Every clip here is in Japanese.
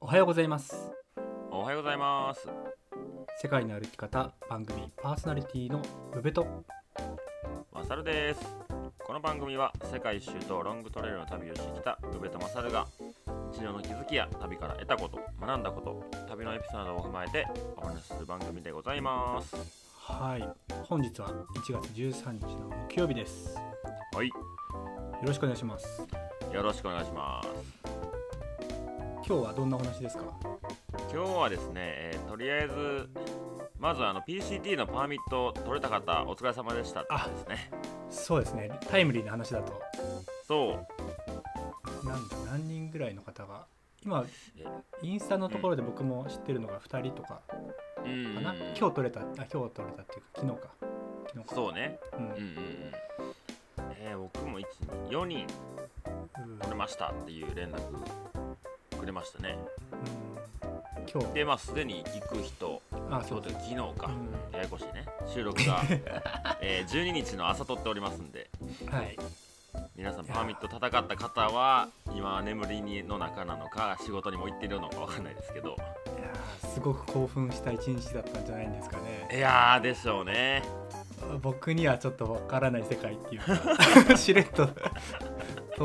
おはようございます。おはようございます。世界の歩き方番組パーソナリティの宇部と。マサルです。この番組は世界一周とロングトレイルの旅をしてきた宇部とマサルが日常の気づきや旅から得たこと学んだこと旅のエピソードを踏まえてお話しする番組でございます。はい。本日は1月13日の木曜日です。はい。よろしくお願いします。よろしくお願いします。今日はどんなお話ですか？今日はですね、えーとりあえずまずあの PCT のパーミット取れた方お疲れ様でしたってですね。そうですね。タイムリーな話だと。そう。なんだ何人ぐらいの方が今えインスタのところで僕も知ってるのが2人とかうん。かな、今日取れたあ今日取れたっていうか昨日か。昨日か。そうね。うん。うんうんうんえー、僕も4人うん。取れましたっていう連絡くれましたね。うん。今日。でまあすでに行く人あそう。昨日か、うん。ややこしいね。収録が、えー12日の朝撮っておりますんで。はい。皆さんパーミット戦った方は今眠りにの中なのか仕事にも行ってるのかわかんないですけど。いやーすごく興奮した一日だったんじゃないんですかね。いやーでしょうね僕にはちょっとわからない世界っていうか しれっと通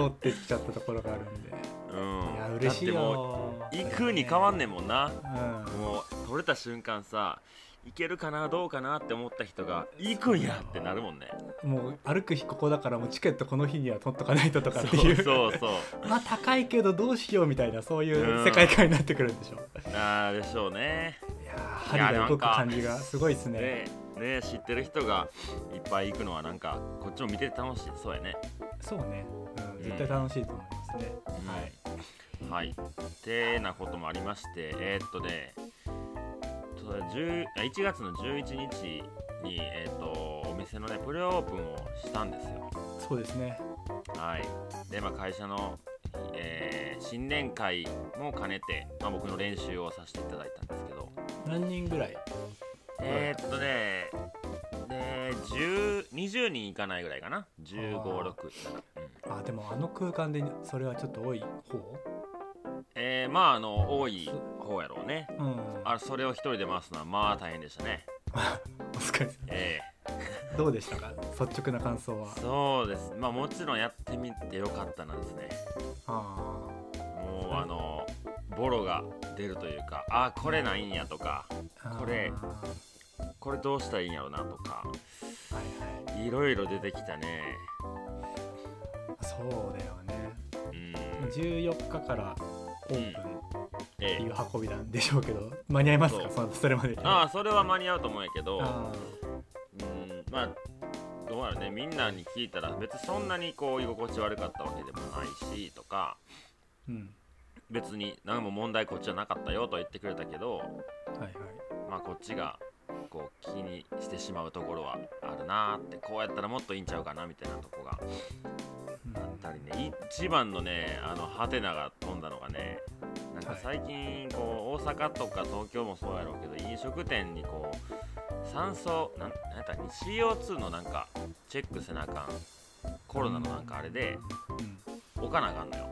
ってきちゃったところがあるんで。うん。いや嬉しいよ。う行くに変わんねんもんな。うん。もう取れた瞬間さ行けるかなどうかなって思った人が行くんやってなるもんね。もう歩く日ここだからもうチケットこの日には取っとかないととかっていう。そうそう まあ高いけどどうしようみたいなそういう世界観になってくるんでしょ。あーでしょうね。いやー針が動く感じがすごいですねねね知ってる人がいっぱい行くのはなんかこっちも見てて楽しい。そうやね。そうね、うん、絶対楽しいと思いますね、はい。はい。てなこともありましてえーっとねと10あ1月の11日にえーっとお店のねプレオープンをしたんですよ。そうですね。はい。でまあ会社の、えー新年会も兼ねて、まあ、僕の練習をさせていただいたんですけど。何人ぐらい？えーっとねで10 20人いかないぐらいかな。1 5 6 7、うんあでもあの空間でそれはちょっと多い方？えー、まああの多い方やろうね。うん。あそれを一人で回すのはまあ大変でしたね。お疲れ様。えどうでしたか？率直な感想は。ー、そうです。まあもちろんやってみてよかったなんですね。あもうあのボロが出るというかあこれないんやとかあこれあーこれどうしたらいいんやろなとかはいはい。いろいろ出てきたね。そうだよね。うん。14日からオープンっええていう運びなんでしょうけど間に合いますか？そう。それまで。にああそれは間に合うと思うんやけどあうんまあどうやろね。みんなに聞いたら別にそんなにこう居心地悪かったわけでもないしとかーうん。別に何も問題こっちはなかったよとは言ってくれたけどはいはい。まあこっちがこう気にしてしまうところはあるなーってこうやったらもっといいんちゃうかなみたいなとこがうんあったりね。一番のねあのハテナが飛んだのがねなんかはい。最近こう大阪とか東京もそうやろうけど飲食店にこう酸素なんなんやったら CO2 のなんかチェックせなあかんコロナのなんかあれでうん。置かなあかんのよ。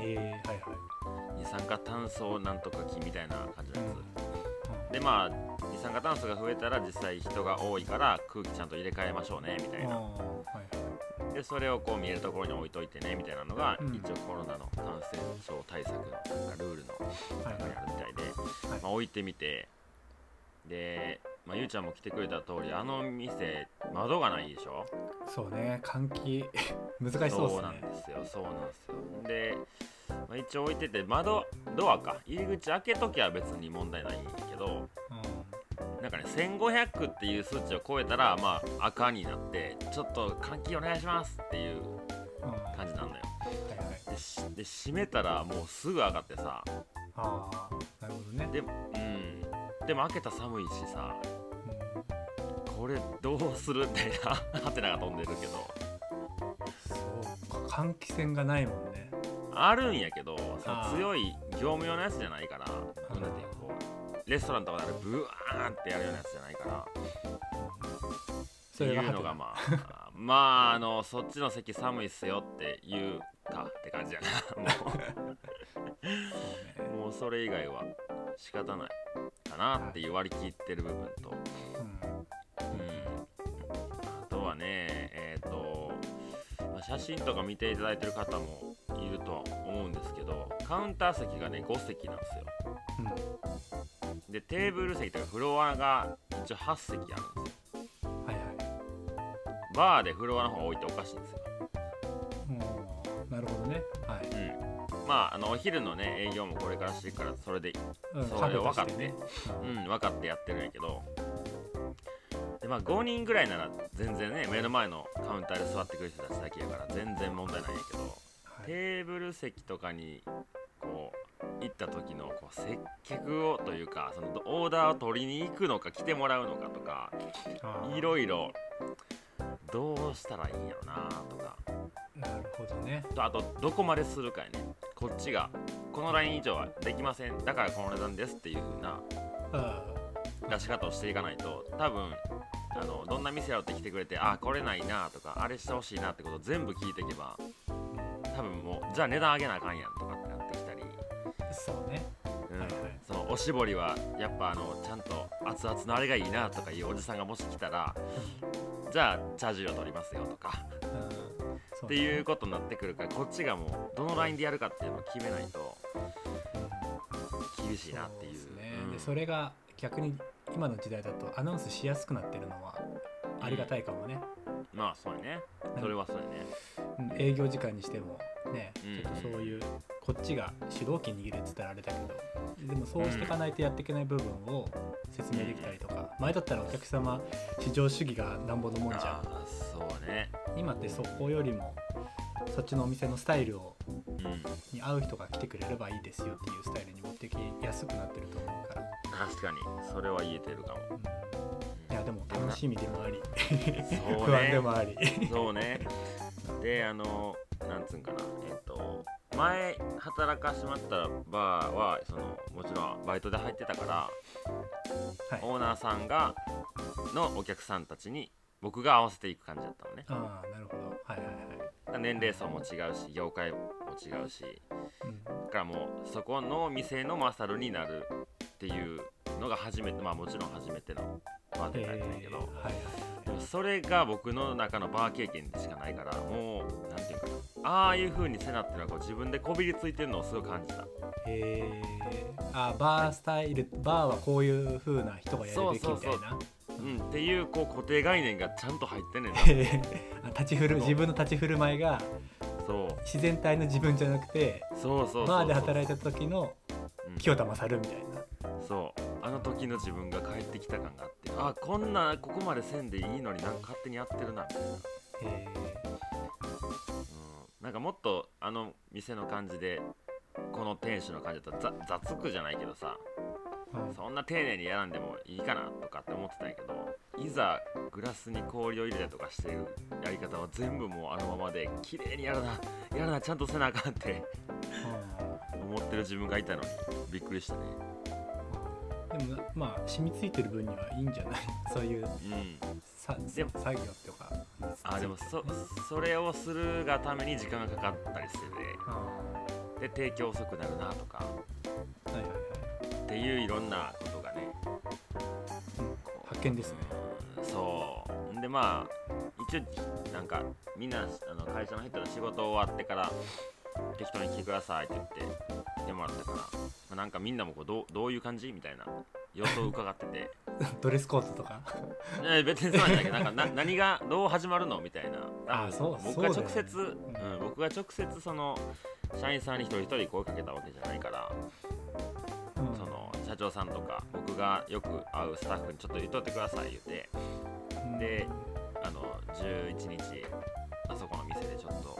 えー、はいはい。二酸化炭素なんとか気みたいな感じのやつ、うでまあ二酸化炭素が増えたら実際人が多いから空気ちゃんと入れ替えましょうねみたいな。でそれをこう見えるところに置いといてねみたいなのが、うん。一応コロナの感染症対策のなんかルールのはい中にあるみたいで、はい。まあ、置いてみてで、まあ、ゆうちゃんも来てくれた通りあの店窓がないでしょ？そうね換気 難しそうですね。なんですよそうなんですよ。で、まあ、一応置いてて窓ドアか。入り口開けときは別に問題ないけどなんかね1500っていう数値を超えたらまあ赤になってちょっと換気お願いしますっていう感じなんだよ。いはいでしで閉めたらもうすぐ上がってさ。ああなるほどね。でうん。でも開けたら寒いしさ。うん。これどうする？みたいな。ハテナが飛んでるけど。そうか換気扇がないもんね。あるんやけどその強い業務用のやつじゃないから。レストランとかであれブワーンってやるようなやつじゃないから。っていうのがまあ まああのそっちの席寒いっすよって言うかって感じやな。もう。もうそれ以外は仕方ないかなっていう割り切ってる部分と、うん。うん、あとはねえっ、と、まあ写真とか見ていただいてる方もいるとは思うんですけどカウンター席がね5席なんですよ。うんでテーブル席とかフロアが一応8席あるんですよ。はいはい。バーでフロアの方置いておかしいんですよ。うん。なるほどね。はい。うん。まああのお昼のね営業もこれからしていくからそれでうん。それを分かって。ねうん分かってやってるんやけど。でまあ5人ぐらいなら全然ね目の前のカウンターで座ってくる人たちだけやから全然問題ないんやけど。はい。テーブル席とかに行った時のこう接客をというかそのオーダーを取りに行くのか来てもらうのかとかいろいろどうしたらいいんやろなとか。なるほどね。とあとどこまでするかやね。こっちがこのライン以上はできません。だからこの値段ですっていう風なあ出し方をしていかないと多分あのどんな店やろって来てくれてあこれないなとかあれしてほしいなってことを全部聞いていけば多分もうじゃあ値段上げなあかんやんとおしぼりはやっぱあのちゃんと熱々のあれがいいなとかいうおじさんがもし来たらじゃあチャージ料取りますよとか。うん。っていうことになってくるからこっちがもうどのラインでやるかっていうのを決めないと厳しいなっていう。そね。うん。でそれが逆に今の時代だとアナウンスしやすくなってるのはありがたいかもね、まあそうやね。それはそうやね。うん。営業時間にしてもねうん。ちょっとそういうこっちが主導権握るって言ったらあれだけどでもそうしていかないとやっていけない部分を説明できたりとか前だったらお客様市場主義がなんぼのもんじゃん。そうね。今ってそこよりもそっちのお店のスタイルをうん。に合う人が来てくれればいいですよっていうスタイルに持ってきやすくなってると思うから、確かに。それは言えてるかも。うん。いやでも楽しみでもあり。そう不安でねもあり。そうね。であのなんつうんかな。えっと前働かしてもらったバーはそのもちろんバイトで入ってたからはい。オーナーさんがのお客さんたちに僕が合わせていく感じだったのね。ああなるほど。はいはいはい、年齢層も違うし業界も違うし。うん。だからもうそこの店のマサルになるっていうのが初めてまあもちろん初めてのバーテンダーやったんやけど、えー。はいはいそれが僕の中のバー経験でしかないからもうなんていうかなああいう風にせなっていうのはこう自分でこびりついてるのをすごい感じた。えー、あバースタイルバーはこういう風な人がやるべきみたいな。うんっていうこう固定概念がちゃんと入ってんねんな。立ち振る自分の立ち振る舞いがそう。自然体の自分じゃなくてそうそうバーで働いた時のうん。清田勝みたいな。そう。あの時の自分が帰ってきた感があってあこんなここまでせんでいいのになんか勝手にやってるなみたいな。えうんなんかもっとあの店の感じでこの店主の感じだったらざ雑くじゃないけどさーうんそんな丁寧にやらんでもいいかなとかって思ってたんやけどいざグラスに氷を入れたりとかしてるやり方は全部もうあのままで綺麗にやらな やらなちゃんとせなあかんって思ってる自分がいたのにびっくりしたね。うんでもまあ染みついてる分にはいいんじゃない？そういううん。作業とかあでもそそれをするがために時間がかかったりしてあてで提供遅くなるなとか。ーはいはいはい。っていういろんなことがね。うん。発見ですね。うんそう。でまあ一応なんかみんなあの会社の人の仕事終わってから適当に来てくださいって言って来てもらったから、まあ、なんかみんなもこうどうどういう感じ？みたいな様子を伺ってて ドレスコードとか？え別にそうなんだけどなんかな 何がどう始まるのみたいな。あそう僕が直そうね。接う、ん、僕が直接その社員さんに一人一人声かけたわけじゃないからうん。その社長さんとか僕がよく会うスタッフにちょっと言っといてください言って。うん。であの11日あそこの店でちょっと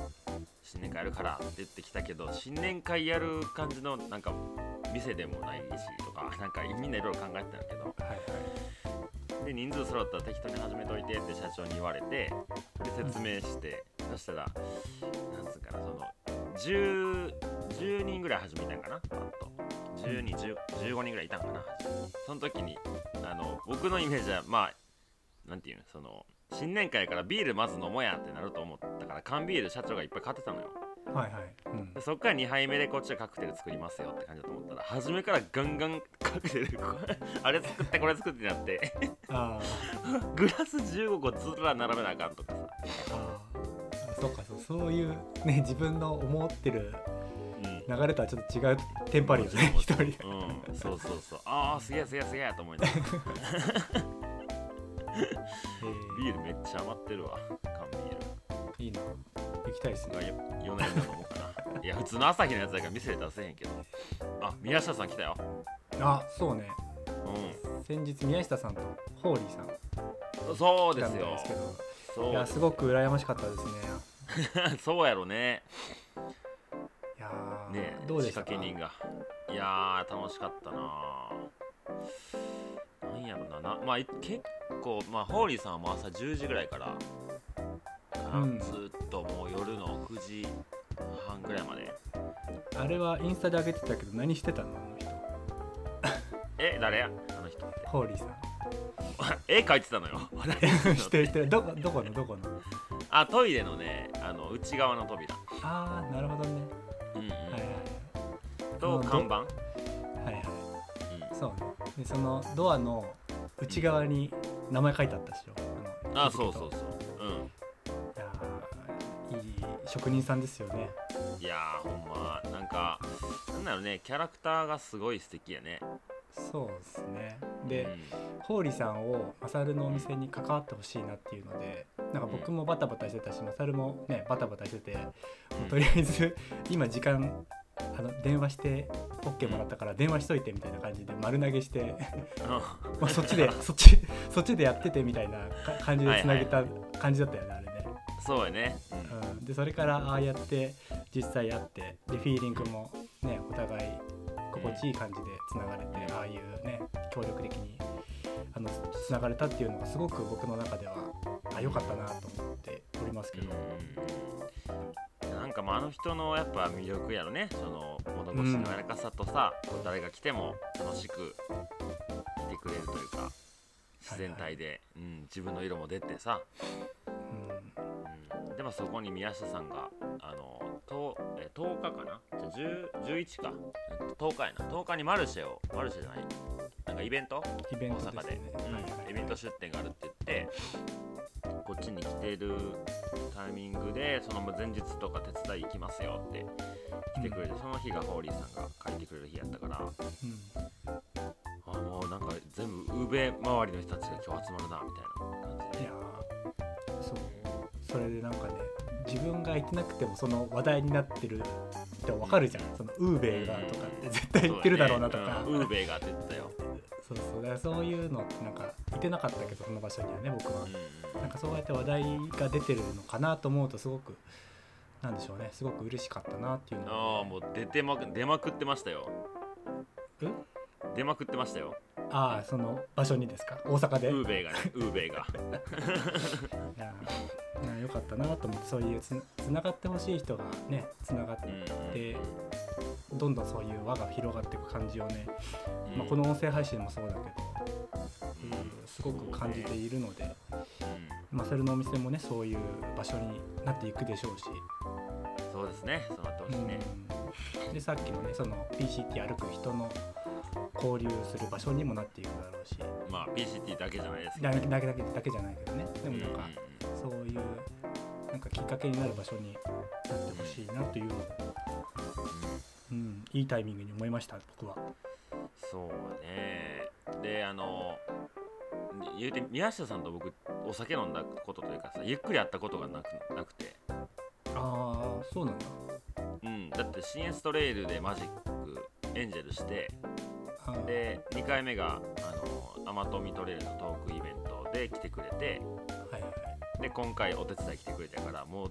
新年会やるからって言ってきたけど新年会やる感じのなんか店でもないしとかなんかみんないろいろ考えてたんだけどはいはいで人数揃ったら適当に始めといてって社長に言われてで説明してそしたらなんつうかなその 10, 10人ぐらい始めたんかなパッと。10人10 15人ぐらいいたんかなその時にあの僕のイメージはまあなんていうのその新年会からビールまず飲もうやってなると思ったから缶ビール社長がいっぱい買ってたのよ。はいはい、うん。で、そっから2杯目でこっちはカクテル作りますよって感じだと思ったら初めからガンガンカクテル あれ作ってこれ作ってなって。あ グラス15個ずら並べなあかんとかさ。ーあー。そうかそうそういうね自分の思ってるうん。流れとはちょっと違うテンパるよね一人。でうん。そうそうそう。ああすげえすげえすげえと思いながら。ビールめっちゃ余ってるわいいな行きたいですね4年だと思うかな。いや 普通の朝日のやつだから店で出せへんけど。あ宮下さん来たよ。あそうね。う先日宮下さんとホーリーさん。んそうですよ。ですけど。いやすごく羨ましかったですね。そうやろね。いやーねどうでしたか？仕掛け人が。いやー楽しかったななんやろな。なまあい結構まあホーリーさんはもう朝10時ぐらいからうん。ずっともう夜の9時半ぐらいまで。あれはインスタで上げてたけど何してたの？あの人。え誰？やあの人って。ホーリーさん。絵描いてたのよ。してるしてるどこどこの？どこの？あトイレのねあの内側の扉、ああなるほどね。うんうん。はいはいと看板、はいはい。うん。そうね。でそのドアの内側に名前書いてあったでしょ？のあそうそう職人さんですよね。んいやーほんま。なんかなんだろうね。キャラクターがすごい素敵やね。そうですね。うで、ん。ホーリーさんをマサルのお店に関わってほしいなっていうのでなんか僕もバタバタしてたしマサルもねバタバタしてて、もうとりあえず 今時間あの電話して OK もらったから電話しといてみたいな感じで丸投げしてまあそっちで そっちそっちでやっててみたいなか感じでつなげた感じだったよね、あれね、そうやね、うん、でそれからああやって実際やってでフィーリングもねお互い心地いい感じでつながれてああいうね協力的にあのつながれたっていうのがすごく僕の中ではあ良かったなと思っておりますけど、うん、なんかまああの人のやっぱ魅力やろねその物腰の柔らかさとさ、こう誰が来ても楽しく来てくれるというか自然体で、うん、自分の色も出てさ、うんうん、でもそこに宮下さんがあのとえ10日かな？じゃあ10 11か。えっと10日やな。10日にマルシェをマルシェじゃない。なんかイベント？イベント大阪で。うん。イベント出店があるって言ってこっちに来てるタイミングでその前日とか手伝い行きますよって来てくれて、その日がホーリーさんが書いてくれる日やったから。うん。あもうなんか全部宇部周りの人たちが今日集まるなみたいなそれでなんかね自分が言ってなくてもその話題になってるってわかるじゃん。そのウーベイがとかって絶対言ってるだろうなとか。ね。うん。ウーベイがって言ってたよ、そうそう。だからそういうのってなんかいてなかったけどその場所にはね僕は。うん。なんかそうやって話題が出てるのかなと思うとすごくなんでしょうね。すごく嬉しかったなっていうのああもう出てまく出まくってましたよ。え？出まくってましたよ。ああその場所にですか？大阪で？ウーベイがね。ウーベイが いやーいやよかったなと思ってそういうつつながってほしい人がねつながっうん。てどんどんそういう輪が広がっていく感じをね、うん。まあ、この音声配信もそうだけど、うん。うんすごく感じているので、うん。マサルのお店もねそういう場所になっていくでしょうし、そうですね。そうなってほしいね、うん。でさっきのねその PCT 歩く人の交流する場所にもなっていくだろうし。まあ PCT だけじゃないですけだどけだけだけだけじゃないけどね。でもなんかうんそういうなんかきっかけになる場所になってほしいなというのを、うんうん、いいタイミングに思いました僕は。そうねであの言うて宮下さんと僕お酒飲んだことというかさゆっくり会ったことがなくなくて、ああそうなんだ。うん、だってシンエストレイルでマジックエンジェルしてで2回目があのアマトミトレイルのトークイベントで来てくれてで今回お手伝い来てくれたからもう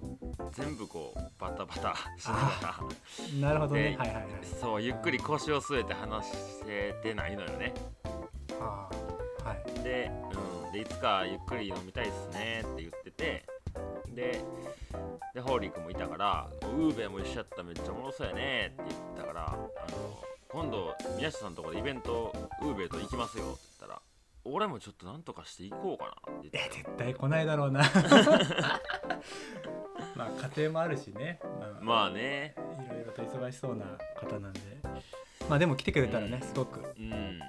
全部こうバタバタしながらなるほどね。ではいはいはい。そうゆっくり腰を据えて話せてないのよねああはい。で,、うん、でいつかゆっくり飲みたいっすねって言っててででホーリー君もいたから「ウーベも一緒やったらめっちゃおもろそうやね」って言ったからあの今度宮下さんのところでイベントウーベと行きますよって俺もちょっとなんとかしていこうかなってえ絶対来ないだろうな。まあ家庭もあるしね、まあね。いろいろと忙しそうな方なんで。まあでも来てくれたらね、すごくうん。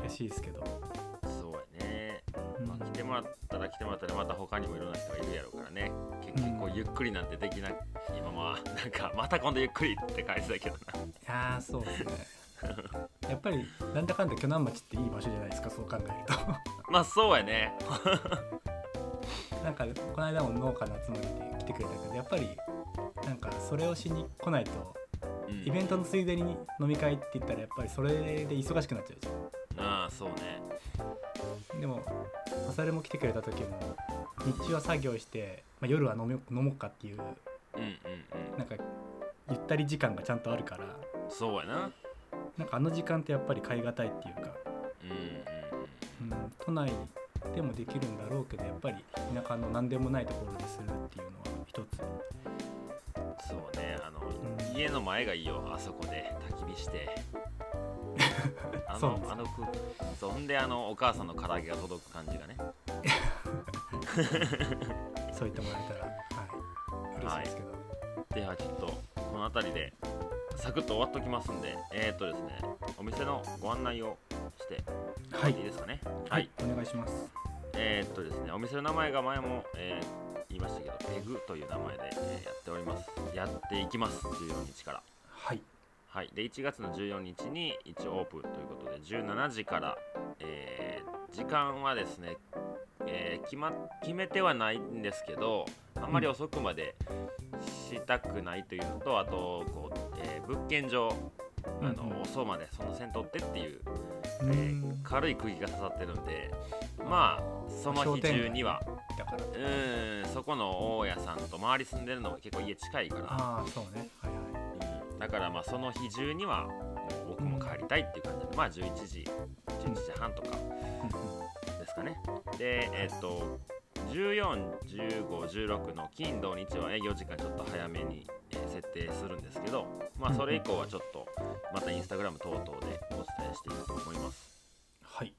嬉しいですけど。そうやね、うん。まあ、来てもらったら来てもらったらまた他にもいろんな人がいるやろうからね。結局こうゆっくりなんてできない。今まあなんかまた今度ゆっくりって返したけどな。いやーそうですねやっぱりなんだかんだ鋸南町っていい場所じゃないですかそう考える まあそうやね。と なんかこの間も農家の集まりで来てくれたけどやっぱりなんかそれをしに来ないとうん。イベントのついでに飲み会って言ったらやっぱりそれで忙しくなっちゃうじああそうね。ゃんでもマサルも来てくれた時も日中は作業して、まあ、夜は飲め飲もうかっていううんうんうん。なんかゆったり時間がちゃんとあるからそうやななんかあの時間ってやっぱり買い難いっていうか、うんうんうん、都内でもできるんだろうけどやっぱり田舎の何でもないところでするっていうのは一つ。そうねあの、うん。家の前がいいよあそこで焚き火して。あのあのそんであのお母さんの唐揚げが届く感じがね。そう言ってもらえたらはい嬉しいですけど、ではちょっとこの辺りでサクッと終わっときますんでえー、っとですねお店のご案内をしてはい。いいですかね？はい、お願いします。えー、っとですねお店の名前が前も、えー言いましたけどペグという名前で、えーやっております。やっていきます14日から。はい。はい、で1月の14日に一応オープンということで17時から、えー時間はですね、えー決ま決めてはないんですけどあんまり遅くまでしたくないというのと、あとこう、えー物件上あの、うんうまでその線取ってっていう、うえー軽い釘が刺さってるんでまあその日中にはだから。うーんそこの大家さんと周り住んでるのも結構家近いから。ああそうね。はいはい。うん。だからまあその日中には僕も帰りたいっていう感じで、まあ11時11時半とかですかね。でえっと141516の金土日は営業時間ちょっと早めにえー設定するんですけどまあそれ以降はちょっとまたインスタグラム等々でお伝えしていくと思います。はい。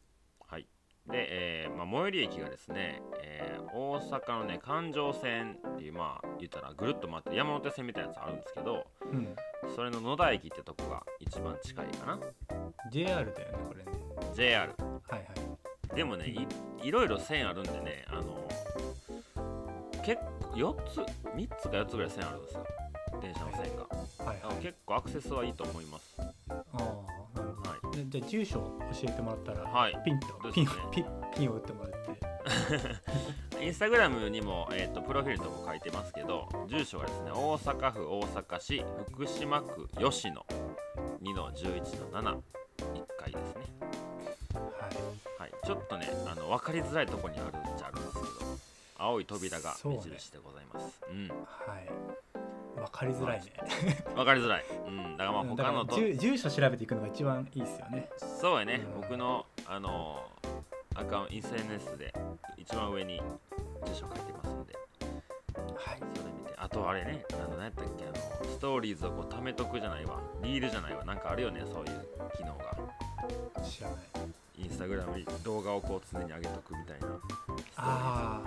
はい。で、えーまあ、最寄り駅がですね、えー大阪のね環状線っていうまあ言ったらぐるっと回って山手線みたいなやつあるんですけどうん。それの野田駅ってとこが一番近いかな。JR だよねこれね。JR はいはい。でもねいいろいろ線あるんでねあの結構4つ3つか4つぐらい線あるんですよ電車の線が。はいはい。結構アクセスはいいと思います。ああなるほど。はでじゃあ住所を教えてもらったら、はい。ピンとそうピンピンピンを打ってもらって。いインスタグラムにも、えー、とプロフィールのとこ書いてますけど住所がですね大阪府大阪市福島区吉野2の11の71階ですね。はい。はい、ちょっとねあの分かりづらいところにあるっちゃあるんですけど青い扉が目印でございます。う,、はいわかりづらいね。ん。分かりづらい、うん、だからまあ他のと住住所調べていくのが一番いいですよね。そうやね、うん。僕のあのアカウント SNS で一番上に住所書いてますんで。はい。それ見て。あとあれねあの何やったっけあのストーリーズをこう貯めとくじゃないわ。リールじゃないわ。なんかあるよねそういう機能が。知らない。インスタグラムに動画をこう常に上げとくみたいなストーリーズ。あ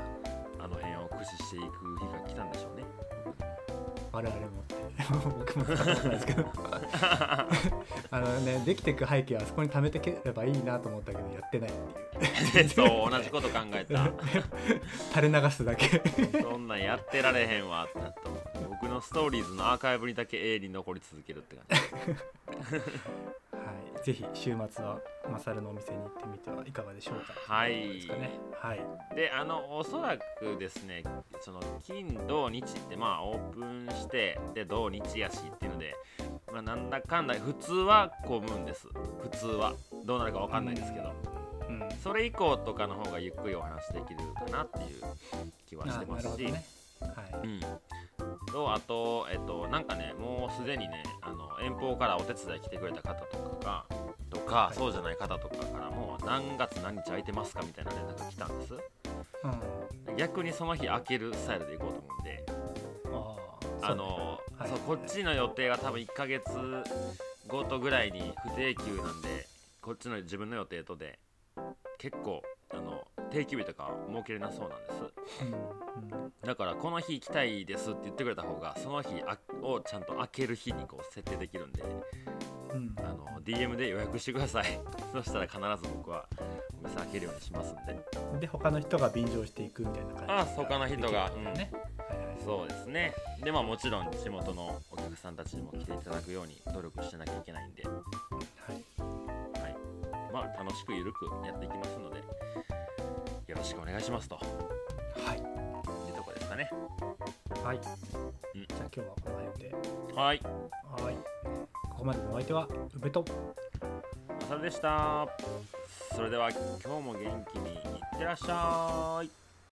あの辺を駆使していく日が来たんでしょうね。あ我々も僕も使ったことないですけど。あのねできていく背景はそこに貯めてければいいなと思ったけどやってないっていう。そう同じこと考えた。垂れ流すだけ。そんなんやってられへんわってなった僕のストーリーズのアーカイブにだけ永遠に残り続けるって感じ。はいぜひ週末はマサルのお店に行ってみてはいかがでしょうか。はい。ですかね。はい。であのおそらくですねその金土日ってまあオープンしてで土日やしっていうのでまあなんだかんだ普通は混むんです。普通は。どうなるかわかんないですけど。うん。それ以降とかの方がゆっくりお話できるかなっていう気はしてあますし、ね。はい。うん、とあと、えっと、なんかねもうすでにねあの遠方からお手伝い来てくれた方とかがとか、はい。そうじゃない方とかからも何月何日空いてますかみたいな連絡が来たんです。うん。逆にその日空けるスタイルで行こうと思うんで。あのはい。そうこっちの予定が多分1ヶ月ごとぐらいに不定休なんでこっちの自分の予定とで結構あの定休日とか設けれなそうなんです。うんうん。だからこの日行きたいですって言ってくれた方がその日あをちゃんと開ける日にこう設定できるんでうん。あの DM で予約してください。そしたら必ず僕はお店開けるようにしますんで。で他の人が便乗していくみたいな感じ。あ他の人ができるわけだね、そうですね。でまあもちろん地元のお客さんたちにも来ていただくように努力してなきゃいけないんで。ははい。いまあ楽しくゆるくやっていきますので。よろしくお願いしますと。はい。いうとこですかね。はい、うん。じゃあ今日はこの辺で。はい。はい。ここまでのお相手は宇部と。まさるでした。それでは今日も元気にいってらっしゃい